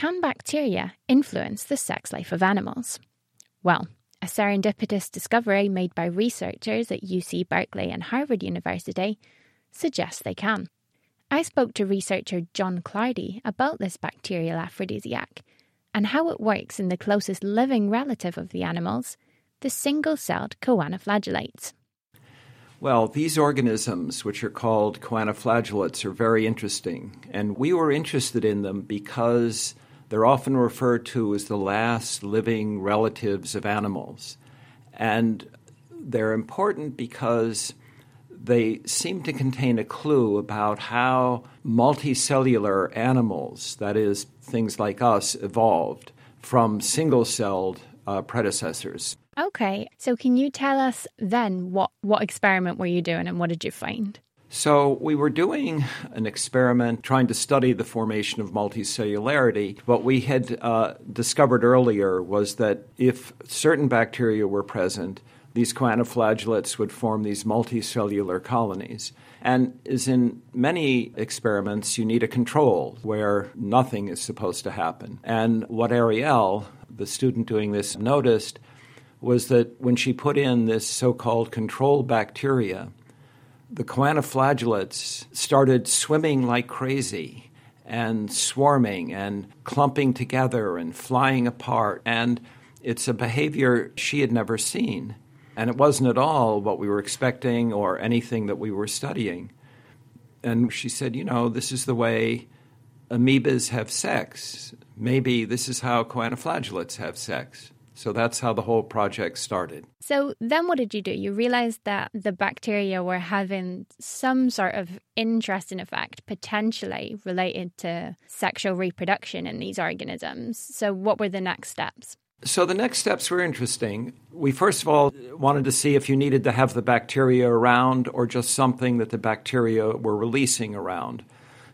Can bacteria influence the sex life of animals? Well, a serendipitous discovery made by researchers at UC Berkeley and Harvard University suggests they can. I spoke to researcher John Clardy about this bacterial aphrodisiac and how it works in the closest living relative of the animals, the single celled choanoflagellates. Well, these organisms, which are called choanoflagellates, are very interesting. And we were interested in them because they're often referred to as the last living relatives of animals. And they're important because they seem to contain a clue about how multicellular animals, that is, things like us, evolved from single celled uh, predecessors. Okay, so can you tell us then what, what experiment were you doing and what did you find? So, we were doing an experiment trying to study the formation of multicellularity. What we had uh, discovered earlier was that if certain bacteria were present, these choanoflagellates would form these multicellular colonies. And as in many experiments, you need a control where nothing is supposed to happen. And what Ariel, the student doing this, noticed was that when she put in this so called control bacteria, the choanoflagellates started swimming like crazy and swarming and clumping together and flying apart. And it's a behavior she had never seen. And it wasn't at all what we were expecting or anything that we were studying. And she said, You know, this is the way amoebas have sex. Maybe this is how choanoflagellates have sex. So that's how the whole project started. So then what did you do? You realized that the bacteria were having some sort of interesting effect, potentially related to sexual reproduction in these organisms. So what were the next steps? So the next steps were interesting. We first of all wanted to see if you needed to have the bacteria around or just something that the bacteria were releasing around.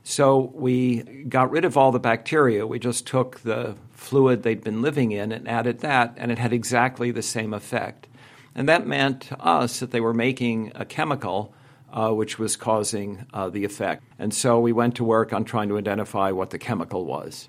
So we got rid of all the bacteria. We just took the fluid they'd been living in and added that, and it had exactly the same effect. And that meant to us that they were making a chemical uh, which was causing uh, the effect. And so we went to work on trying to identify what the chemical was.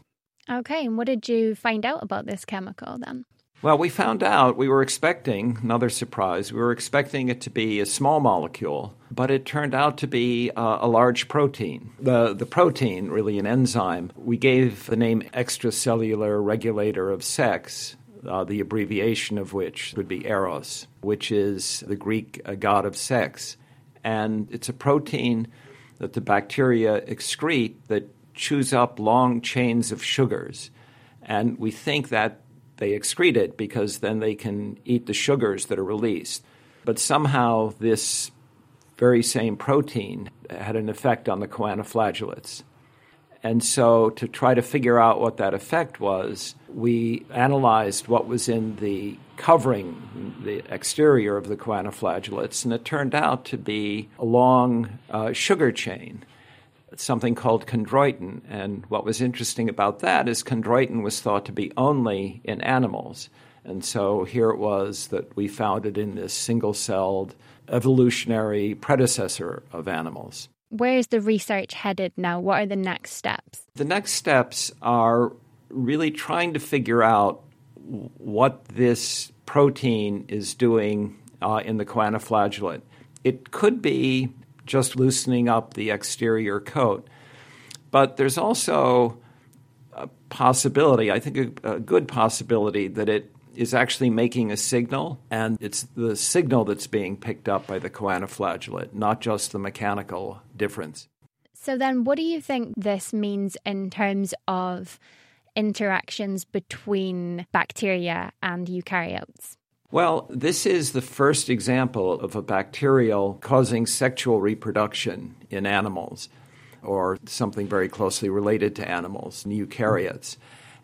Okay, and what did you find out about this chemical then? Well, we found out we were expecting another surprise. We were expecting it to be a small molecule, but it turned out to be uh, a large protein. The, the protein, really an enzyme, we gave the name extracellular regulator of sex, uh, the abbreviation of which would be Eros, which is the Greek uh, god of sex. And it's a protein that the bacteria excrete that chews up long chains of sugars. And we think that they excrete it because then they can eat the sugars that are released. But somehow this very same protein had an effect on the choanoflagellates. And so, to try to figure out what that effect was, we analyzed what was in the covering, the exterior of the choanoflagellates, and it turned out to be a long uh, sugar chain something called chondroitin. And what was interesting about that is chondroitin was thought to be only in animals. And so here it was that we found it in this single celled evolutionary predecessor of animals. Where is the research headed now? What are the next steps? The next steps are really trying to figure out what this protein is doing uh, in the choanoflagellate. It could be just loosening up the exterior coat. But there's also a possibility, I think a, a good possibility, that it is actually making a signal, and it's the signal that's being picked up by the choanoflagellate, not just the mechanical difference. So, then what do you think this means in terms of interactions between bacteria and eukaryotes? Well, this is the first example of a bacterial causing sexual reproduction in animals. or something very closely related to animals, eukaryotes.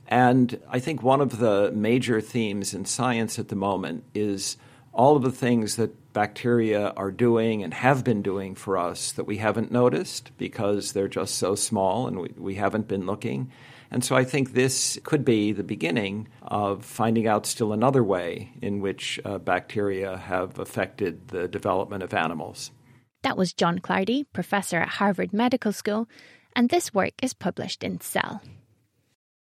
And I think one of the major themes in science at the moment is all of the things that bacteria are doing and have been doing for us that we haven't noticed because they're just so small and we, we haven't been looking. And so I think this could be the beginning of finding out still another way in which uh, bacteria have affected the development of animals. That was John Clardy, professor at Harvard Medical School, and this work is published in Cell.